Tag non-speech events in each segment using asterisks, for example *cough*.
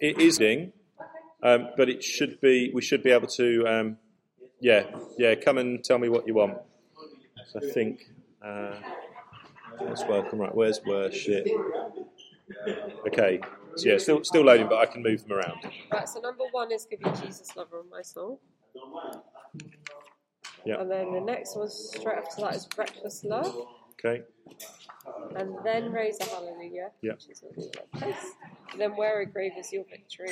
It it is ding, um, but it should be. We should be able to. Um, yeah, yeah. Come and tell me what you want. So I think uh, that's welcome. Right, where's worship? Okay, so yeah, still still loading, but I can move them around. Right, so number one is Give You Jesus Lover on my soul. Yeah. And then the next one straight after that is Reckless Love. Okay, And then Raise a Hallelujah. Yeah. Which is a little place. Then Where a Grave is Your Victory.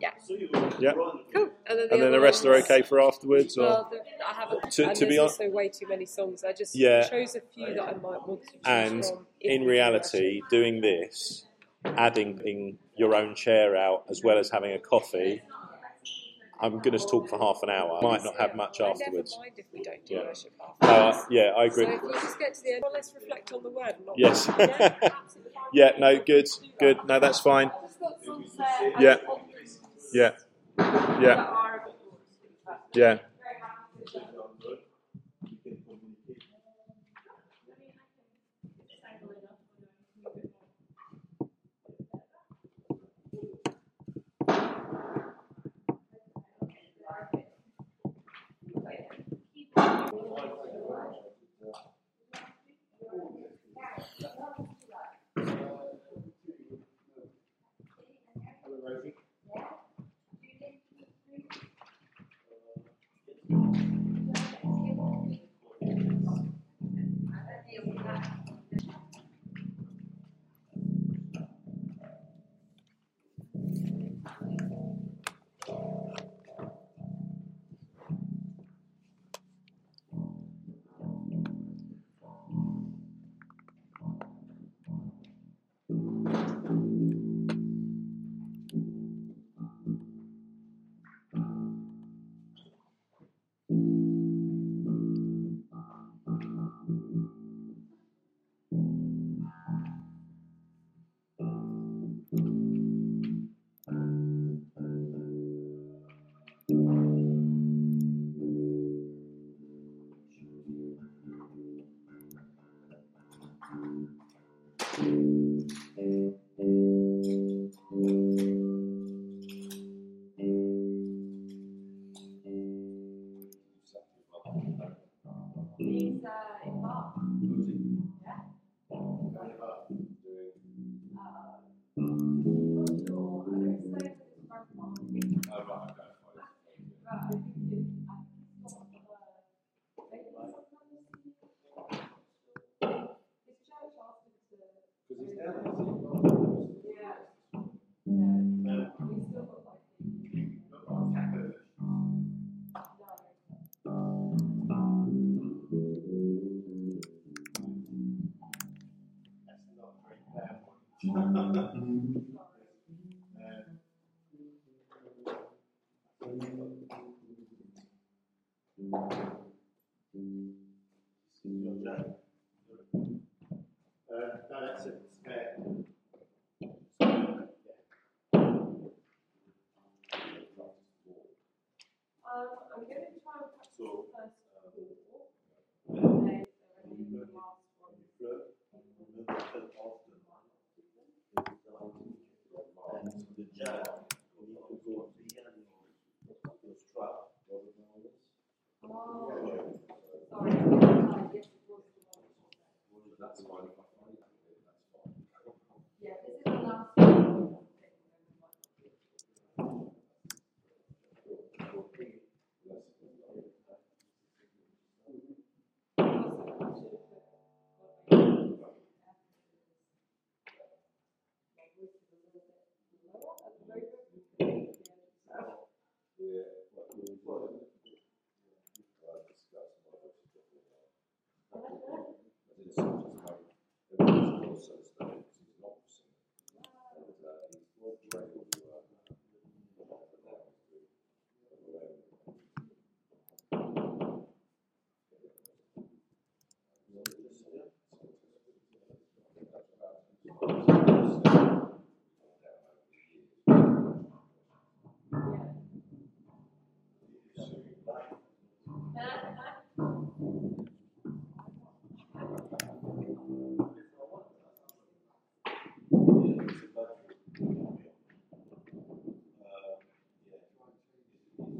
Yeah. yeah. Cool. And then the, And then the rest are okay for afterwards, or Well, the, I haven't. To- and to be honest, also way too many songs. I just Yeah. chose a few that I might want to choose and from. if in reality, doing this, adding in your own chair out as well as having a coffee. I'm going to talk for half an hour. I Might not have much I afterwards. Never mind if we don't do Yeah. worship after. No, I, yeah, I agree. So if you just get to the end, well, let's reflect on the word. Not Yes. *laughs* yeah. Yeah, no, good, good. No, that's fine. Yeah, yeah, yeah, yeah.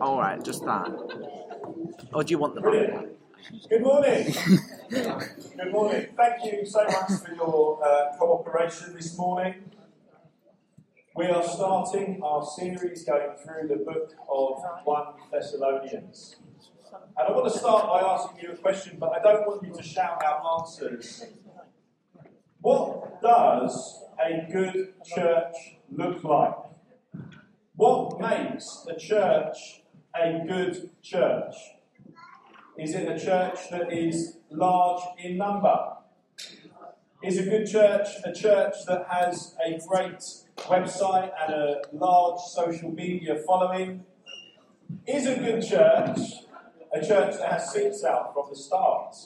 all right, just that. Or do you want the Brilliant. Good morning. Good morning. Thank you so much for your uh, cooperation this morning. We are starting our series going through the book of 1 Thessalonians. And I want to start by asking you a question, but I don't want you to shout out answers. What does a good church look like? What makes a church a good church? Is it a church that is large in number? Is a good church a church that has a great website and a large social media following? Is a good church a church that has seats out from the start?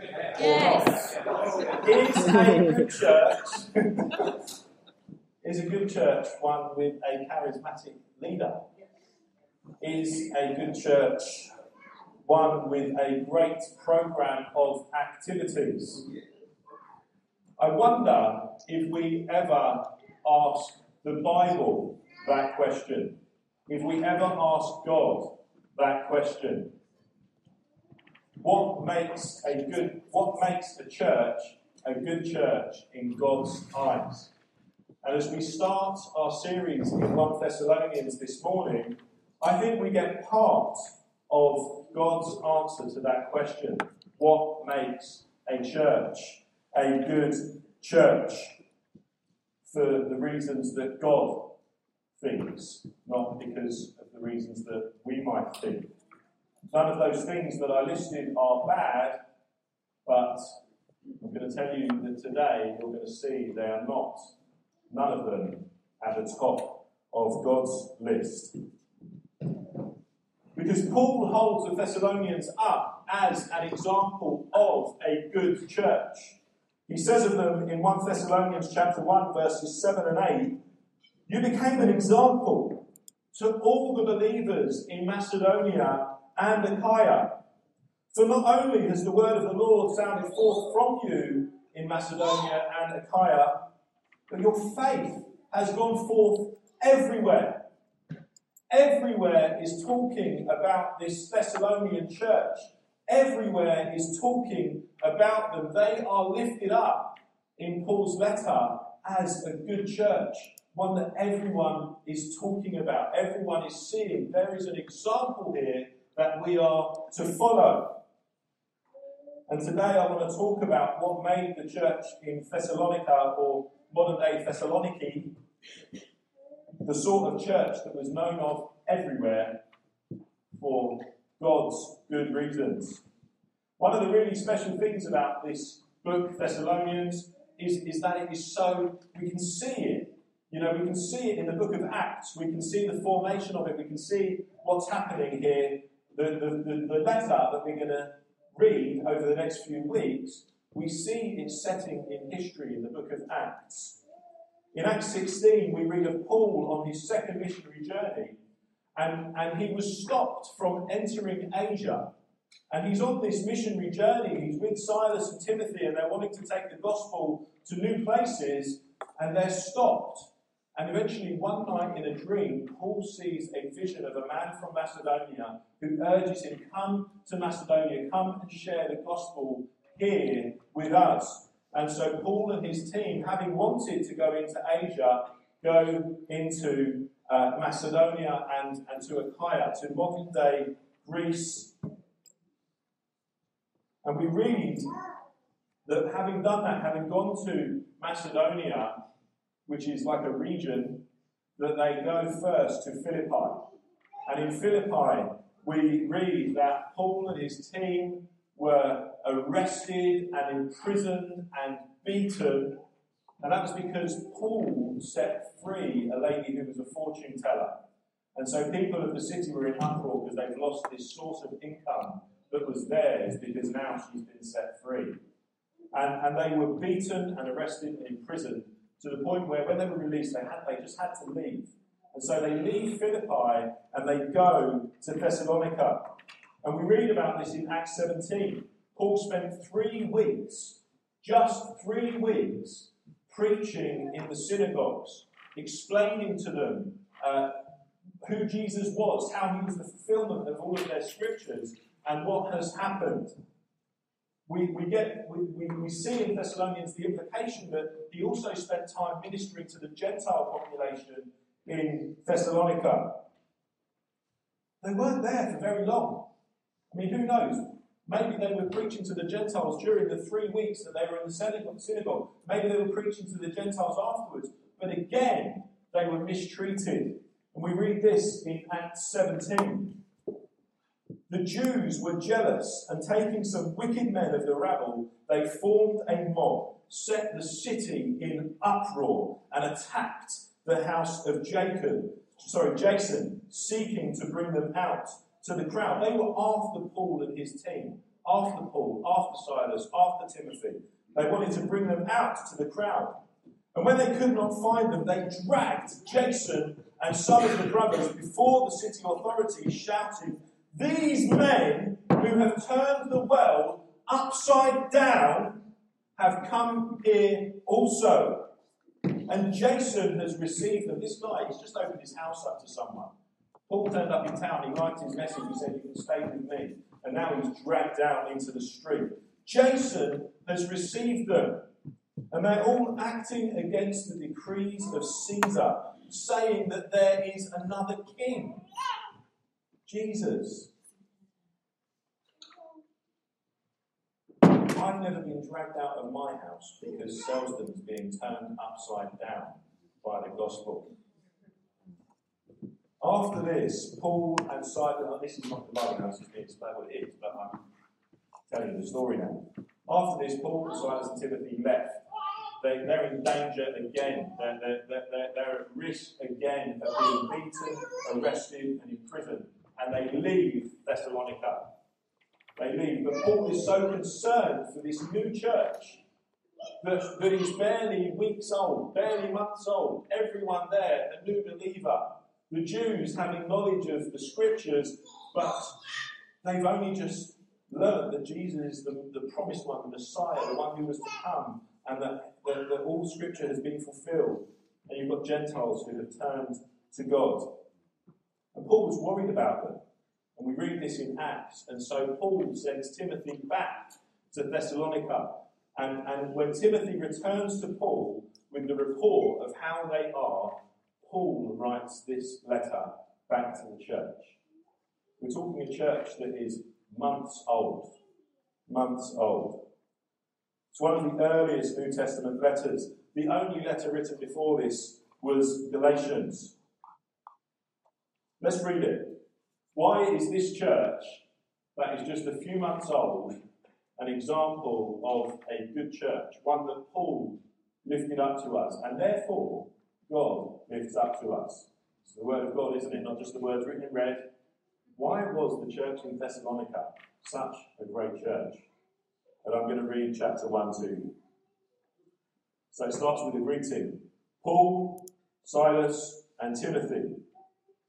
Yes. Is a good church is a good church one with a charismatic leader? Is a good church one with a great program of activities? I wonder if we ever ask the Bible that question, if we ever ask God that question. What makes a good what makes a church a good church in God's eyes? And as we start our series in 1 Thessalonians this morning, I think we get part of God's answer to that question. What makes a church a good church? For the reasons that God thinks, not because of the reasons that we might think. None of those things that I listed are bad, but I'm going to tell you that today you're going to see they are not none of them at the top of God's list. Because Paul holds the Thessalonians up as an example of a good church. He says of them in 1 Thessalonians chapter 1 verses 7 and 8, you became an example to all the believers in Macedonia and Achaia. For not only has the word of the Lord sounded forth from you in Macedonia and Achaia, but your faith has gone forth everywhere. Everywhere is talking about this Thessalonian church. Everywhere is talking about them. They are lifted up in Paul's letter as a good church, one that everyone is talking about, everyone is seeing. There is an example here that we are to follow. And today I want to talk about what made the church in Thessalonica or modern day Thessaloniki the sort of church that was known of everywhere for God's good reasons. One of the really special things about this book, Thessalonians, is, is that it is so, we can see it. You know, we can see it in the book of Acts. We can see the formation of it. We can see what's happening here. The, the, the, the letter that we're going to read over the next few weeks, we see its setting in history in the book of Acts. In Acts 16, we read of Paul on his second missionary journey, and, and he was stopped from entering Asia. And he's on this missionary journey. He's with Silas and Timothy, and they're wanting to take the gospel to new places, and they're stopped. And eventually, one night in a dream, Paul sees a vision of a man from Macedonia who urges him, Come to Macedonia, come and share the gospel here with us. And so Paul and his team, having wanted to go into Asia, go into uh, Macedonia and, and to Achaia, to modern day Greece. And we read that having done that, having gone to Macedonia, which is like a region, that they go first to Philippi. And in Philippi, we read that Paul and his team were arrested and imprisoned and beaten. And that was because Paul set free a lady who was a fortune teller. And so people of the city were in uproar because they've lost this source of income that was theirs because now she's been set free. And, and they were beaten and arrested and imprisoned to the point where when they were released, they, had, they just had to leave. And so they leave Philippi and they go to Thessalonica. And we read about this in Acts 17. Paul spent three weeks, just three weeks, preaching in the synagogues, explaining to them uh, who Jesus was, how he was the fulfillment of all of their scriptures, and what has happened. We, we, get, we, we, we see in Thessalonians the implication that he also spent time ministering to the Gentile population in Thessalonica. They weren't there for very long. I mean, who knows? Maybe they were preaching to the Gentiles during the three weeks that they were in the synagogue. Maybe they were preaching to the Gentiles afterwards. But again, they were mistreated. And we read this in Acts 17. The Jews were jealous, and taking some wicked men of the rabble, they formed a mob, set the city in uproar, and attacked the house of Jacob, sorry, Jason, seeking to bring them out to the crowd. They were after Paul and his team, after Paul, after Silas, after Timothy. They wanted to bring them out to the crowd. And when they could not find them, they dragged Jason and some of the brothers before the city authorities, shouting, These men who have turned the world upside down have come here also. And Jason has received them. This guy, he's just opened his house up to someone. Paul turned up in town, he liked his message, he said, You can stay with me. And now he's dragged out into the street. Jason has received them. And they're all acting against the decrees of Caesar, saying that there is another king Jesus. I've never been dragged out of my house because Selsdon is being turned upside down by the gospel. After this, Paul and Silas, oh, this is not the Bible it's being explained what it is, but I'm telling you the story now. After this, Paul, and Silas, and Timothy left. They, they're in danger again. They're, they're, they're, they're at risk again of being beaten, arrested, and imprisoned. And they leave Thessalonica. They leave. But Paul is so concerned for this new church that, that he's barely weeks old, barely months old. Everyone there, a new believer. The Jews having knowledge of the scriptures, but they've only just learned that Jesus is the, the promised one, the Messiah, the one who was to come, and that, that, that all scripture has been fulfilled. And you've got Gentiles who have turned to God. And Paul was worried about them. And we read this in Acts. And so Paul sends Timothy back to Thessalonica. And, and when Timothy returns to Paul with the report of how they are, Paul writes this letter back to the church. We're talking a church that is months old. Months old. It's one of the earliest New Testament letters. The only letter written before this was Galatians. Let's read it. Why is this church, that is just a few months old, an example of a good church, one that Paul lifted up to us, and therefore God lifts up to us. It's the word of God, isn't it? Not just the words written in red. Why was the church in Thessalonica such a great church? And I'm going to read chapter 1 to you. So it starts with a greeting Paul, Silas, and Timothy.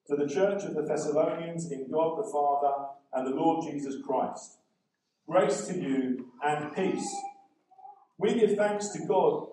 To the church of the Thessalonians in God the Father and the Lord Jesus Christ. Grace to you and peace. We give thanks to God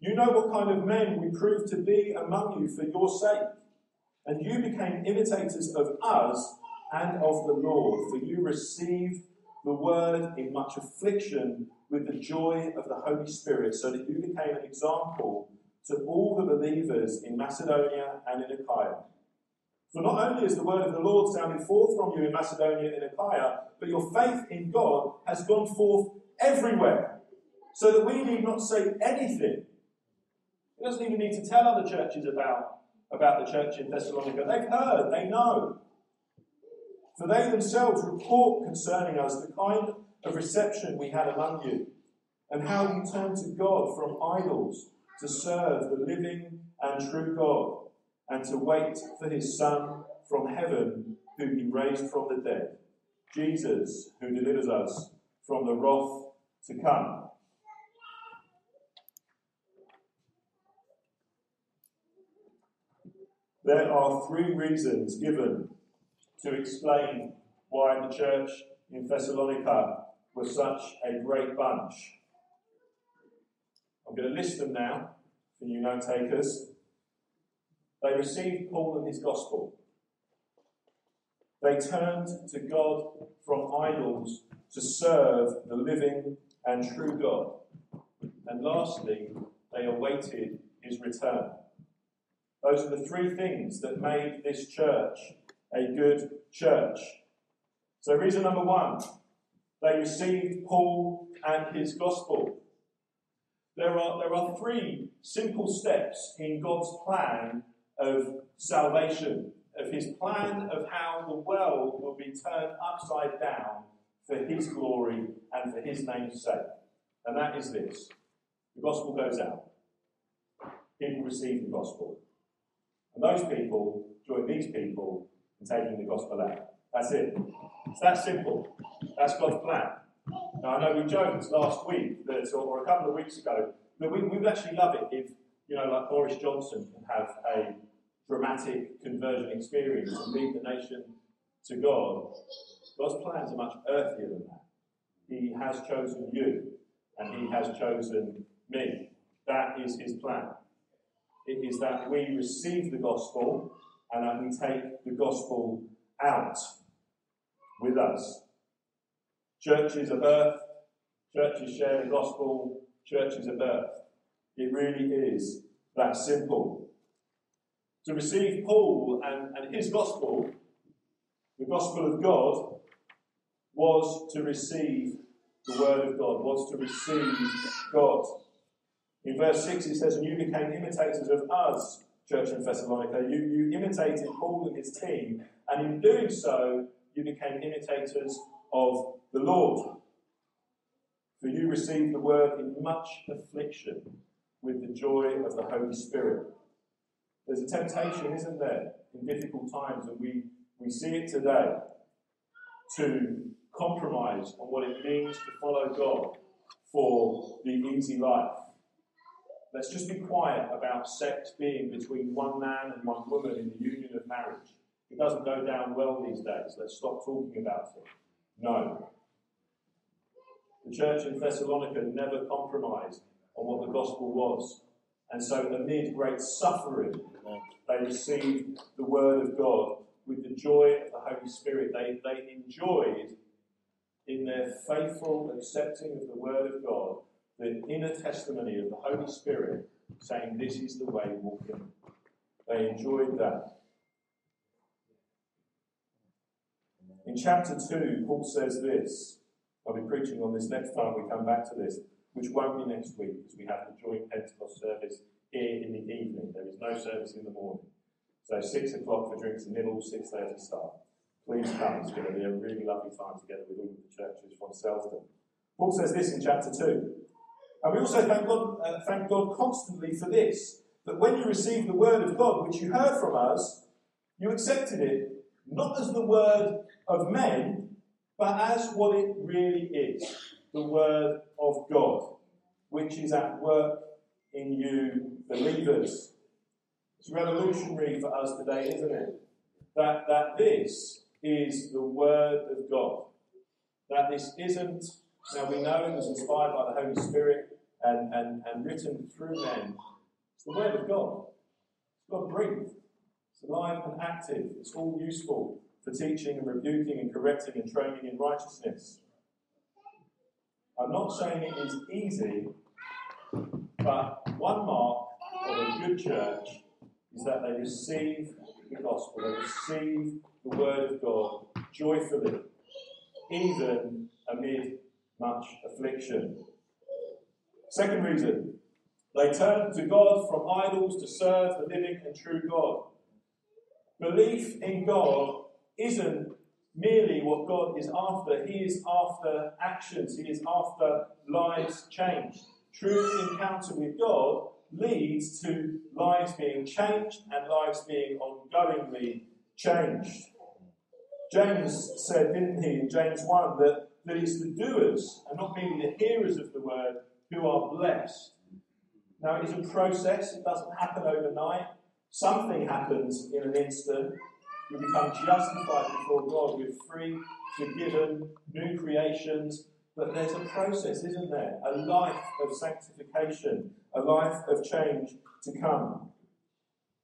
You know what kind of men we proved to be among you for your sake, and you became imitators of us and of the Lord, for you received the word in much affliction with the joy of the Holy Spirit, so that you became an example to all the believers in Macedonia and in Achaia. For not only is the word of the Lord sounding forth from you in Macedonia and in Achaia, but your faith in God has gone forth everywhere, so that we need not say anything. He doesn't even need to tell other churches about, about the church in Thessalonica. They've heard, they know. For they themselves report concerning us the kind of reception we had among you, and how you turned to God from idols to serve the living and true God, and to wait for his Son from heaven, whom he raised from the dead, Jesus, who delivers us from the wrath to come. There are three reasons given to explain why the church in Thessalonica was such a great bunch. I'm going to list them now for you note takers. They received Paul and his gospel. They turned to God from idols to serve the living and true God. And lastly, they awaited his return. Those are the three things that made this church a good church. So, reason number one they received Paul and his gospel. There are, there are three simple steps in God's plan of salvation, of his plan of how the world will be turned upside down for his glory and for his name's sake. And that is this the gospel goes out, people receive the gospel. And those people join these people in taking the gospel out. That's it. It's that simple. That's God's plan. Now, I know we joked last week, that, or a couple of weeks ago, that we, we would actually love it if, you know, like Boris Johnson can have a dramatic conversion experience and lead the nation to God. God's plans are much earthier than that. He has chosen you, and He has chosen me. That is His plan. It is that we receive the gospel and that we take the gospel out with us. Churches are birthed, churches share the gospel, churches are birthed. It really is that simple. To receive Paul and, and his gospel, the gospel of God, was to receive the word of God, was to receive God. In verse 6 it says, And you became imitators of us, church in Thessalonica. You, you imitated Paul and his team, and in doing so, you became imitators of the Lord. For you received the word in much affliction with the joy of the Holy Spirit. There's a temptation, isn't there, in difficult times, and we, we see it today, to compromise on what it means to follow God for the easy life. Let's just be quiet about sex being between one man and one woman in the union of marriage. It doesn't go down well these days. Let's stop talking about it. No. The church in Thessalonica never compromised on what the gospel was. And so, amid great suffering, they received the word of God with the joy of the Holy Spirit. They, they enjoyed, in their faithful accepting of the word of God, the inner testimony of the Holy Spirit saying, This is the way walking. They enjoyed that. In chapter 2, Paul says this. I'll be preaching on this next time we come back to this, which won't be next week because we have the joint Pentecost service here in the evening. There is no service in the morning. So 6 o'clock for drinks and nibbles, 6.30 start. Please come. It's going to be a really lovely time together with all the churches from Selsdon. Paul says this in chapter 2. And we also thank God, uh, thank God constantly for this, that when you received the word of God, which you heard from us, you accepted it not as the word of men, but as what it really is the word of God, which is at work in you believers. It's revolutionary for us today, isn't it? That, that this is the Word of God. That this isn't, now we know it was inspired by the Holy Spirit and, and, and written through men. It's the Word of God. It's God breathed. It's alive and active. It's all useful for teaching and rebuking and correcting and training in righteousness. I'm not saying it is easy, but one mark of a good church is that they receive the gospel, they receive the word of God joyfully, even amid much affliction. Second reason, they turn to God from idols to serve the living and true God. Belief in God isn't merely what God is after, He is after actions, He is after lives changed. True encounter with God leads to lives being changed and lives being ongoingly changed. James said, didn't he, in James 1, that, that it's the doers and not merely the hearers of the word who are blessed. Now, it is a process, it doesn't happen overnight. Something happens in an instant. You become justified before God. You're free, forgiven, new creations. But there's a process, isn't there? A life of sanctification, a life of change to come.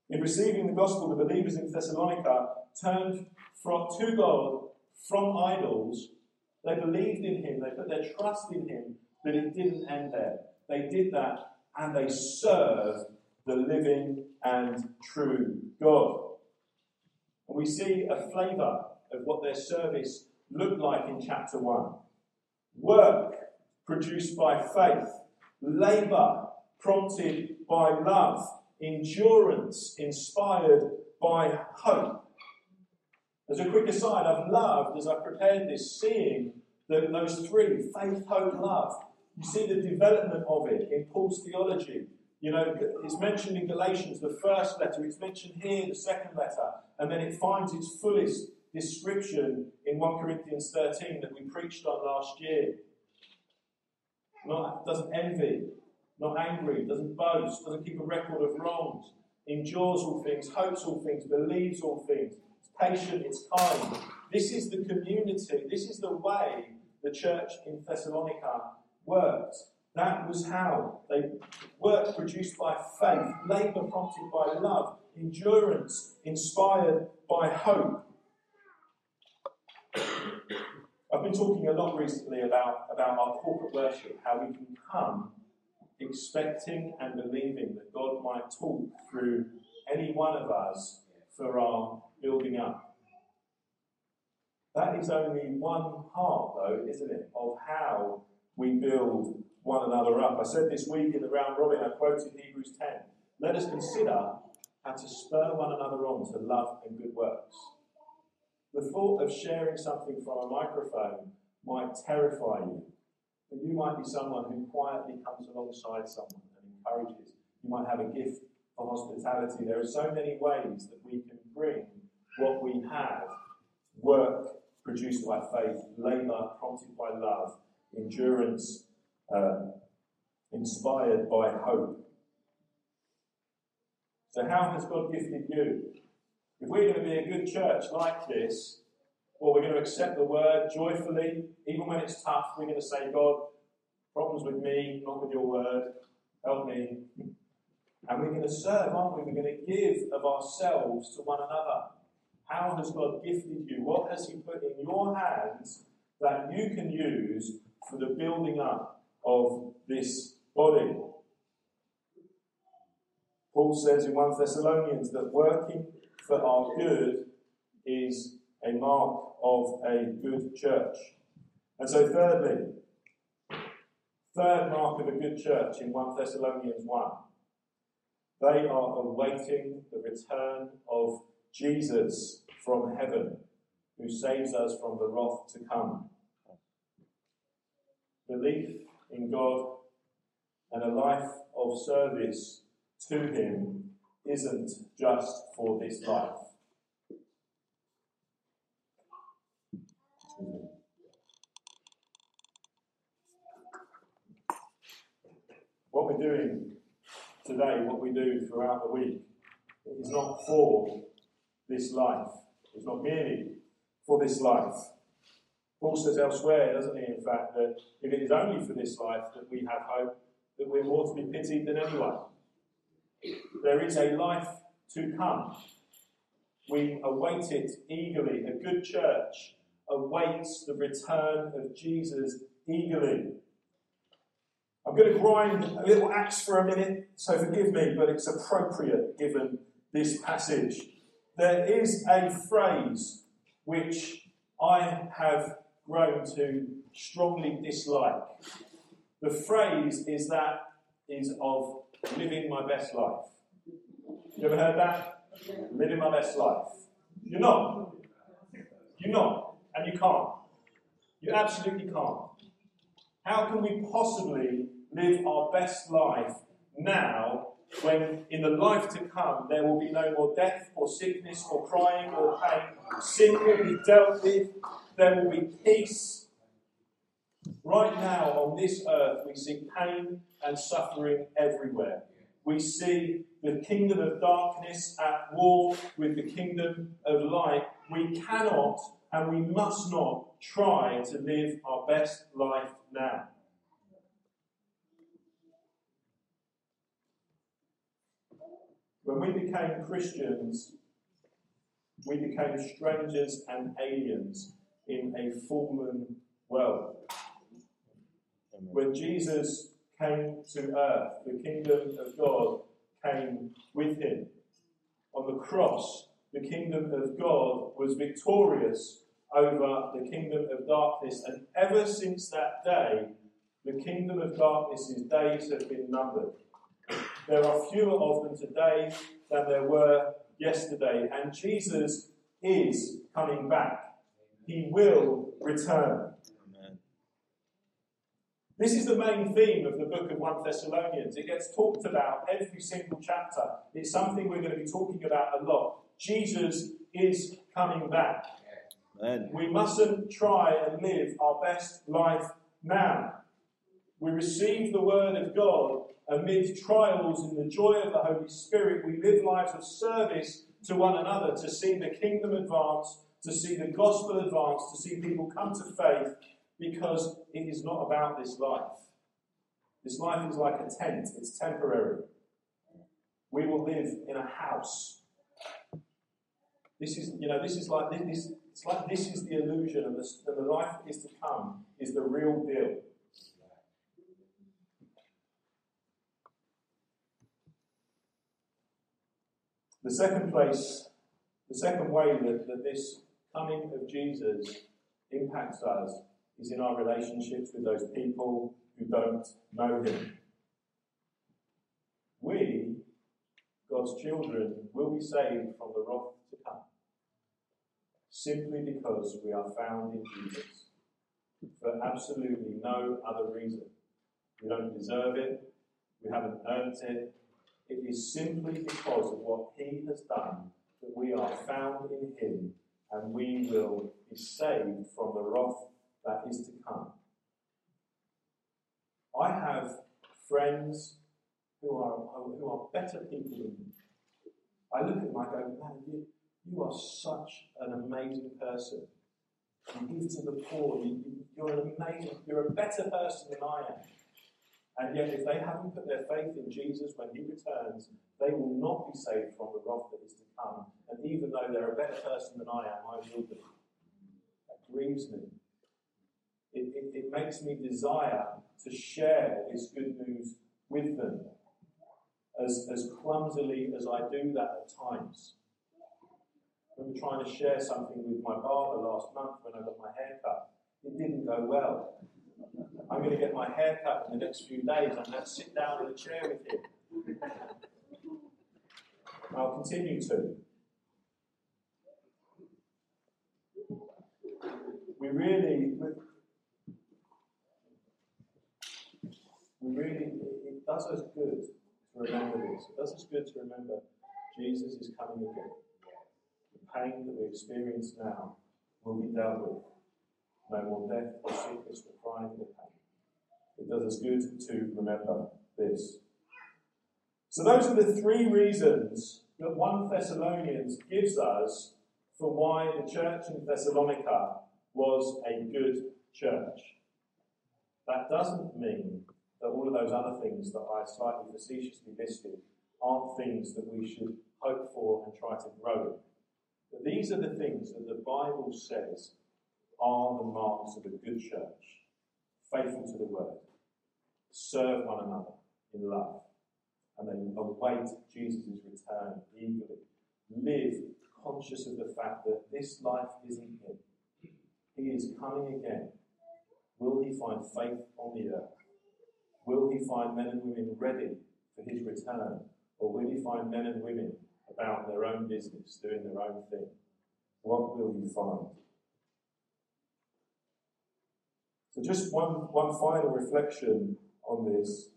In receiving the gospel, the believers in Thessalonica turned from, to God from idols. They believed in Him, they put their trust in Him, but it didn't end there. They did that and they served the living and true God. And we see a flavour of what their service looked like in chapter 1. Work produced by faith, labour prompted by love, endurance inspired by hope. As a quick aside, I've loved as I prepared this seeing the, those three faith, hope, love. You see the development of it in Paul's theology. You know, it's mentioned in Galatians, the first letter, it's mentioned here, the second letter, and then it finds its fullest description in 1 Corinthians 13 that we preached on last year. Not, doesn't envy, not angry, doesn't boast, doesn't keep a record of wrongs, endures all things, hopes all things, believes all things, it's patient, it's kind. This is the community, this is the way the church in Thessalonica worked. That was how they worked produced by faith, labour prompted by love, endurance inspired by hope. I've been talking a lot recently about, about our corporate worship, how we can come expecting and believing that God might talk through any one of us for our building up. That is only one part, though, isn't it, of how we build one another up. I said this week in the round robin, I quoted Hebrews 10. Let us consider how to spur one another on to love and good works. The thought of sharing something from a microphone might terrify you, but you might be someone who quietly comes alongside someone and encourages. You might have a gift for hospitality. There are so many ways that we can bring what we have work produced by faith, labour prompted by love, endurance uh, inspired by hope. So, how has God gifted you? If we're going to be a good church like this, well, we're going to accept the word joyfully, even when it's tough. We're going to say, God, problems with me, not with your word. Help me. And we're going to serve, aren't we? We're going to give of ourselves to one another. How has God gifted you? What has He put in your hands that you can use for the building up of this body? Paul says in 1 Thessalonians that working for our good is a mark of a good church. And so, thirdly, third mark of a good church in 1 Thessalonians 1 they are awaiting the return of Jesus from heaven, who saves us from the wrath to come. Belief in God and a life of service to Him isn't just for this life. What we're doing today, what we do throughout the week, is not for this life. It's not merely for this life. Paul says elsewhere, doesn't he, in fact, that if it is only for this life that we have hope, that we're more to be pitied than anyone. There is a life to come. We await it eagerly. A good church awaits the return of Jesus eagerly. I'm going to grind a little axe for a minute, so forgive me, but it's appropriate given this passage. There is a phrase which I have grown to strongly dislike. The phrase is that is of living my best life. You ever heard that? Living my best life. You're not. You're not. And you can't. You absolutely can't. How can we possibly live our best life now when in the life to come there will be no more death or sickness or crying or pain? Sin will be dealt with. There will be peace. Right now on this earth, we see pain and suffering everywhere. We see the kingdom of darkness at war with the kingdom of light. We cannot and we must not try to live our best life now. When we became Christians, we became strangers and aliens in a fallen world. When Jesus came to earth, the kingdom of God came with him. On the cross, the kingdom of God was victorious over the kingdom of darkness, and ever since that day, the kingdom of darkness's days have been numbered. There are fewer of them today than there were yesterday, and Jesus is coming back. He will return. This is the main theme of the book of 1 Thessalonians. It gets talked about every single chapter. It's something we're going to be talking about a lot. Jesus is coming back. Amen. We mustn't try and live our best life now. We receive the word of God amid trials in the joy of the Holy Spirit. We live lives of service to one another to see the kingdom advance, to see the gospel advance, to see people come to faith because it is not about this life. This life is like a tent, it's temporary. We will live in a house. This is, you know, this is like this. It's like this is the illusion, and the, and the life that is to come is the real deal. The second place, the second way that, that this coming of Jesus impacts us is in our relationships with those people who don't know Him. We, God's children, will be saved from the wrath to come simply because we are found in Jesus for absolutely no other reason. We don't deserve it, we haven't earned it. It is simply because of what He has done that we are found in Him and we will be saved from the wrath that is to come. I have friends who are, who are better people than me. I look at them, I go, man, you, you are such an amazing person. You give to the poor. You, you're an amazing, you're a better person than I am. And yet, if they haven't put their faith in Jesus when he returns, they will not be saved from the wrath that is to come. And even though they're a better person than I am, I will be. That grieves me it, it, it makes me desire to share this good news with them as, as clumsily as I do that at times. I remember trying to share something with my barber last month when I got my hair cut. It didn't go well. I'm going to get my hair cut in the next few days. I'm going to sit down in a chair with him. I'll continue to. We really, we really, it does us good to remember this. It does us good to remember Jesus is coming again. The pain that we experience now will be dealt with. No more death or sickness or crying or pain. It does us good to remember this. So those are the three reasons that 1 Thessalonians gives us for why the church in Thessalonica was a good church. That doesn't mean that all of those other things that I slightly facetiously listed aren't things that we should hope for and try to grow in. But these are the things that the Bible says are the marks of a good church faithful to the word, serve one another in love, and then await Jesus' return eagerly. Live conscious of the fact that this life isn't him. He is coming again. Will he find faith on the earth? Will he find men and women ready for his return? Or will he find men and women about their own business, doing their own thing? What will he find? So, just one, one final reflection on this.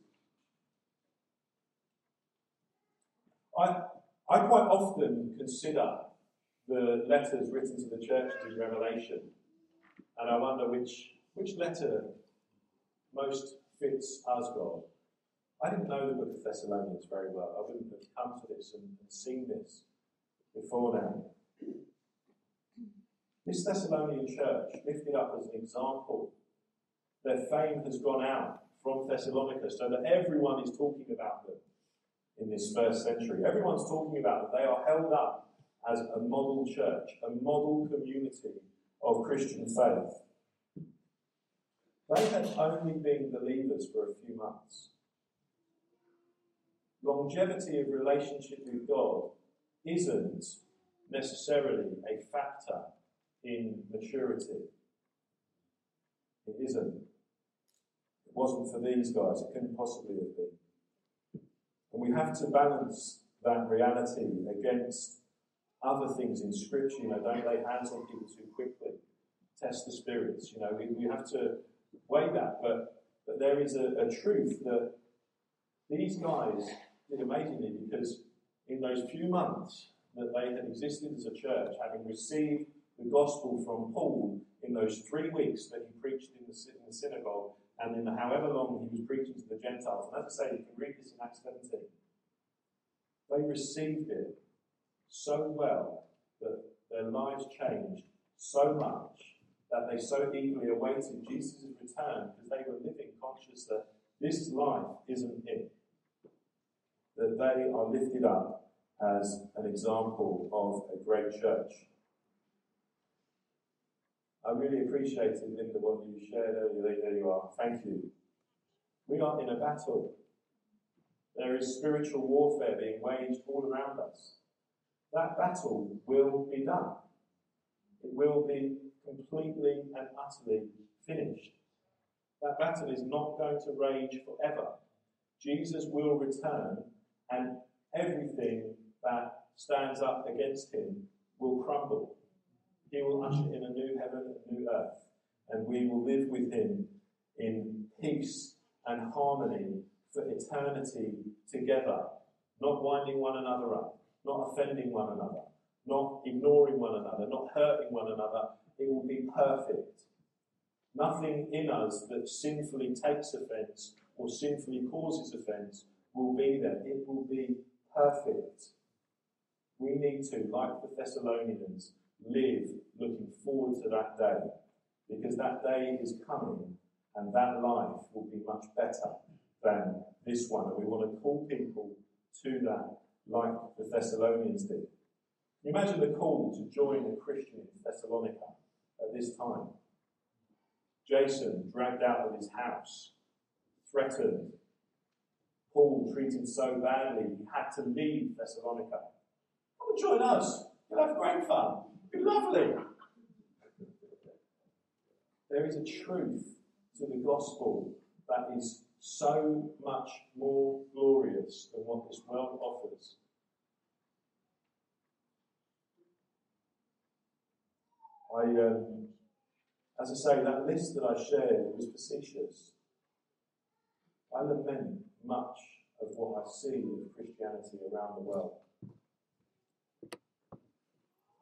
I, I quite often consider the letters written to the churches in Revelation, and I wonder which, which letter most fits us, God. I didn't know the book of Thessalonians very well. I wouldn't have come to this and, and seen this before now. This Thessalonian church, lifted up as an example, their fame has gone out from Thessalonica so that everyone is talking about them in this first century. Everyone's talking about them. They are held up as a model church, a model community of Christian faith. They had only been believers for a few months. Longevity of relationship with God isn't necessarily a factor in maturity. It isn't. It wasn't for these guys, it couldn't possibly have been. And we have to balance that reality against other things in Scripture. You know, don't lay hands on people too quickly. Test the spirits. You know, we, we have to weigh that. But, but there is a, a truth that these guys did amazingly because in those few months that they had existed as a church, having received the gospel from Paul in those three weeks that he preached in the, in the synagogue and in however long he was preaching to the Gentiles. And as I say, you can read this in Acts 17. They received it so well that their lives changed so much that they so eagerly awaited Jesus' return because they were living conscious that this life isn't it. That they are lifted up as an example of a great church. I really appreciated, Linda, what you shared earlier. There you are. Thank you. We are in a battle. There is spiritual warfare being waged all around us. That battle will be done. It will be completely and utterly finished. That battle is not going to rage forever. Jesus will return, and everything that stands up against him will crumble. He will usher in a new heaven and new earth, and we will live with him in peace and harmony for eternity together, not winding one another up, not offending one another, not ignoring one another, not hurting one another. It will be perfect. Nothing in us that sinfully takes offense or sinfully causes offense will be there. It will be perfect. We need to, like the Thessalonians, live looking forward to that day because that day is coming and that life will be much better than this one. And we want to call people to that like the Thessalonians did. Imagine the call to join a Christian in Thessalonica at this time? Jason dragged out of his house, threatened. Paul treated so badly he had to leave Thessalonica. Come and join us. You'll have great fun. Lovely. There is a truth to the gospel that is so much more glorious than what this world offers. I, um, as I say, that list that I shared was facetious. I lament much of what I see of Christianity around the world.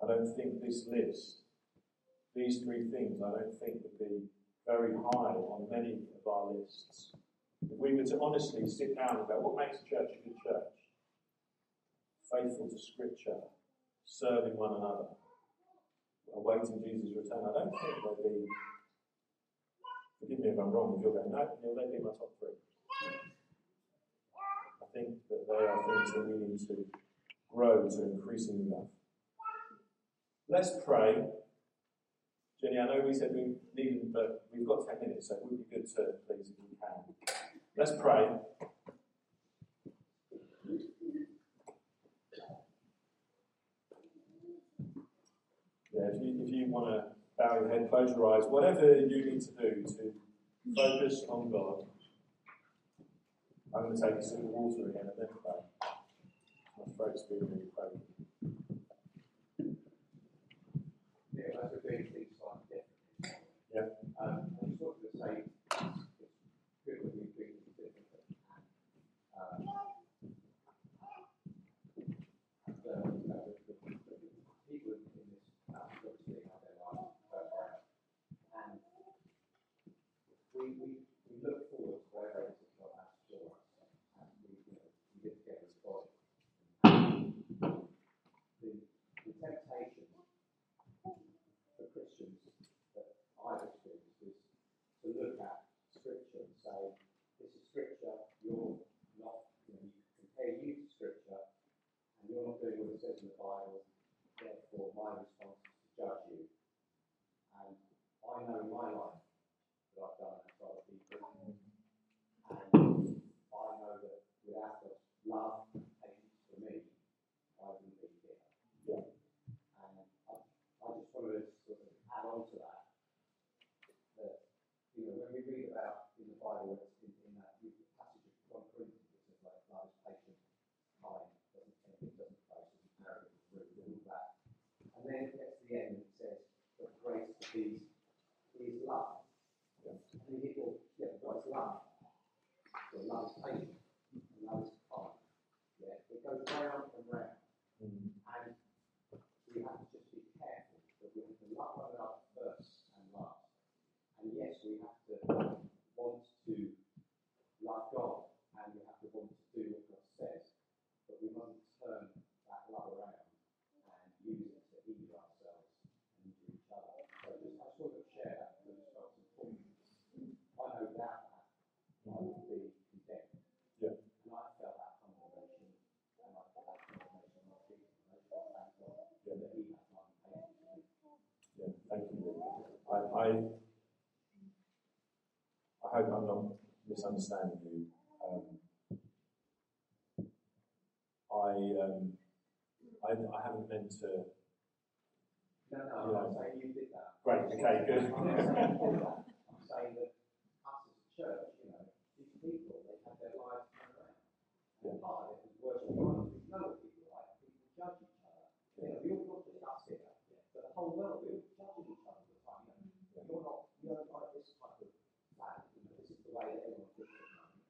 I don't think this list, these three things, I don't think would be very high on many of our lists. If we were to honestly sit down and go, what makes a church a good church? Faithful to Scripture, serving one another, awaiting Jesus' return, I don't think they'd be. Forgive me if I'm wrong. If you're going, no, Neil, they'd be my top three. I think that they are things that we need to grow to increasingly love. Let's pray. Jenny, I know we said we needed, but we've got 10 minutes, so it would be good to, please, if we can. Let's pray. Yeah, if you, if you want to bow your head, close your eyes, whatever you need to do to focus on God. I'm going to take a sip of water again and then pray. My throat's been really crazy. Yeah, as we're doing things like death. Yeah. Um, I just wanted to say, it's good when you do things differently. Um, and, uh, you know, the, the, the people in this house obviously have their lives turned around. And we, we, we look forward to whatever it is that God has for us. And we, you know, we get together as body. The, the temptation for Christians that I've experienced is to look at Scripture and say, this is Scripture, you're not, you know, you compare you to Scripture, and you're not doing what it says in the Bible, therefore my response is to judge you. And I know in my life that I've done that to other people, and I know that without the love, patience for me, I wouldn't be here. Yeah. And I, I just wanted to sort of add on to that, that, you know, when we read about in the Bible, it's in, in that the passage of 1 Corinthians, it says like, love is patient, kind, doesn't envy, doesn't boast, doesn't arrogant, rude, and all that. And then it gets to the end and it says, but the grace of these is love. Yeah. Think, well, yeah, what is love? Well, love is patient, and love is kind. Yeah, it goes round and round. Mm. And we have to just be careful that we have to love one another first and last. And yes, we have to want to love God and we have to want to do what God says, but we mustn't turn that love around and use it to injure ourselves and injure each other. So just, I just wanted to share that because I felt it's important. I know without that, I would be condemned. Yeah. And I felt that condemnation, and I felt that condemnation of Jesus. And I just want to thank God Yeah. that He has my patience. Yeah, thank you. I, I, I hope I'm not misunderstanding you. Um, I, um, I, I haven't meant to. No, no, I'm not saying you did that. Great, okay, good. *laughs* I'm saying that. Us as a church, you know, these people, they have their lives turned around. And part of it is worship God. We know what people like. People judge each other. You know, just us here, but the whole world, we're judging each other all the time. You know, you're not, you don't like this type of flag. You know, this is the way that everyone thinks at the moment.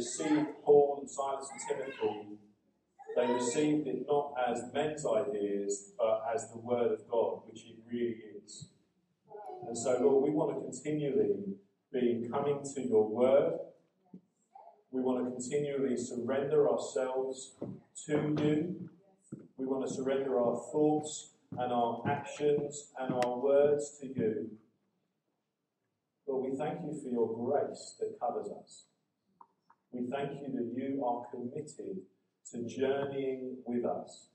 received Paul and Silas and Timothy, they received it not as men's ideas, but as the Word of God, which it really is. And so, Lord, we want to continually be coming to your Word. We want to continually surrender ourselves to you. We want to surrender our thoughts and our actions and our words to you. Lord, we thank you for your grace that covers us. We thank you that you are committed to journeying with us.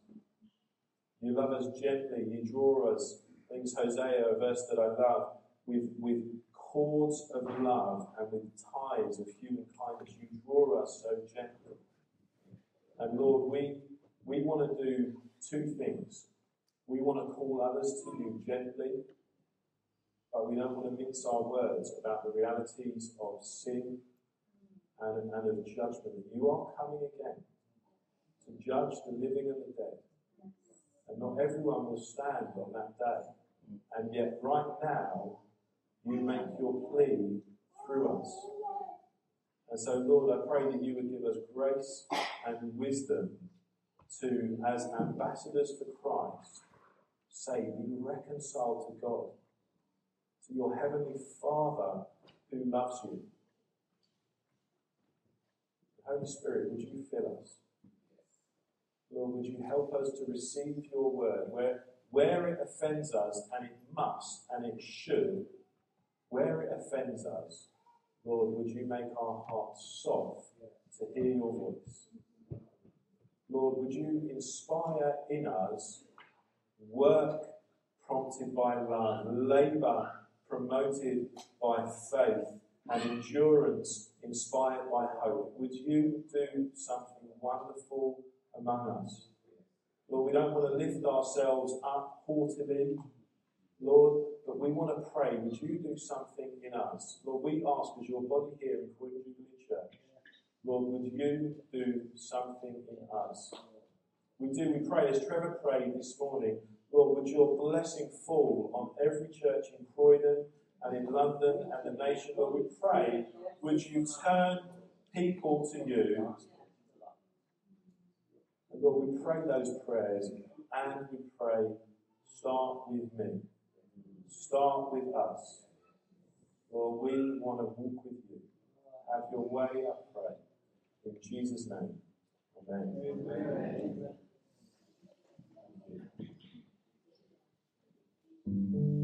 You love us gently. You draw us. I think it's Hosea, a verse that I love, with, with cords of love and with ties of human kindness. You draw us so gently. And Lord, we, we want to do two things. We want to call others to you gently, but we don't want to mince our words about the realities of sin and, and of judgment. You are coming again to judge the living and the dead. And not everyone will stand on that day. And yet, right now, you make your plea through us. And so, Lord, I pray that you would give us grace and wisdom to, as ambassadors for Christ, say, be reconciled to God, to your heavenly Father who loves you. Holy Spirit, would you fill us? Lord, would you help us to receive your word where, where it offends us, and it must and it should, where it offends us, Lord, would you make our hearts soft to hear your voice? Lord, would you inspire in us work prompted by love, labour promoted by faith, and endurance inspired by hope? Would you do something wonderful among us? Lord, we don't want to lift ourselves up haughtily, Lord, but we want to pray. Would you do something in us? Lord, we ask as your body here in Jubilee Church, Lord, would you do something in us? We do, we pray, as Trevor prayed this morning, Lord, would your blessing fall on every church in Croydon and in London and the nation? Lord, we pray, would you turn people to you? And Lord, we pray those prayers and we pray, start with me. Start with us. Lord, we want to walk with you. Have your way, I pray. In Jesus' name. Amen. Amen.